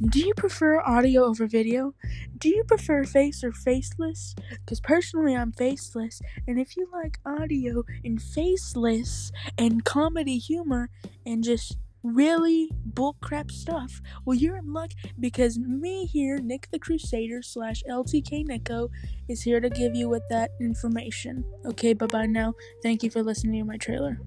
Do you prefer audio over video? Do you prefer face or faceless? Because personally, I'm faceless. And if you like audio and faceless and comedy humor and just really bullcrap stuff, well, you're in luck because me here, Nick the Crusader slash LTK Nico, is here to give you with that information. Okay, bye bye now. Thank you for listening to my trailer.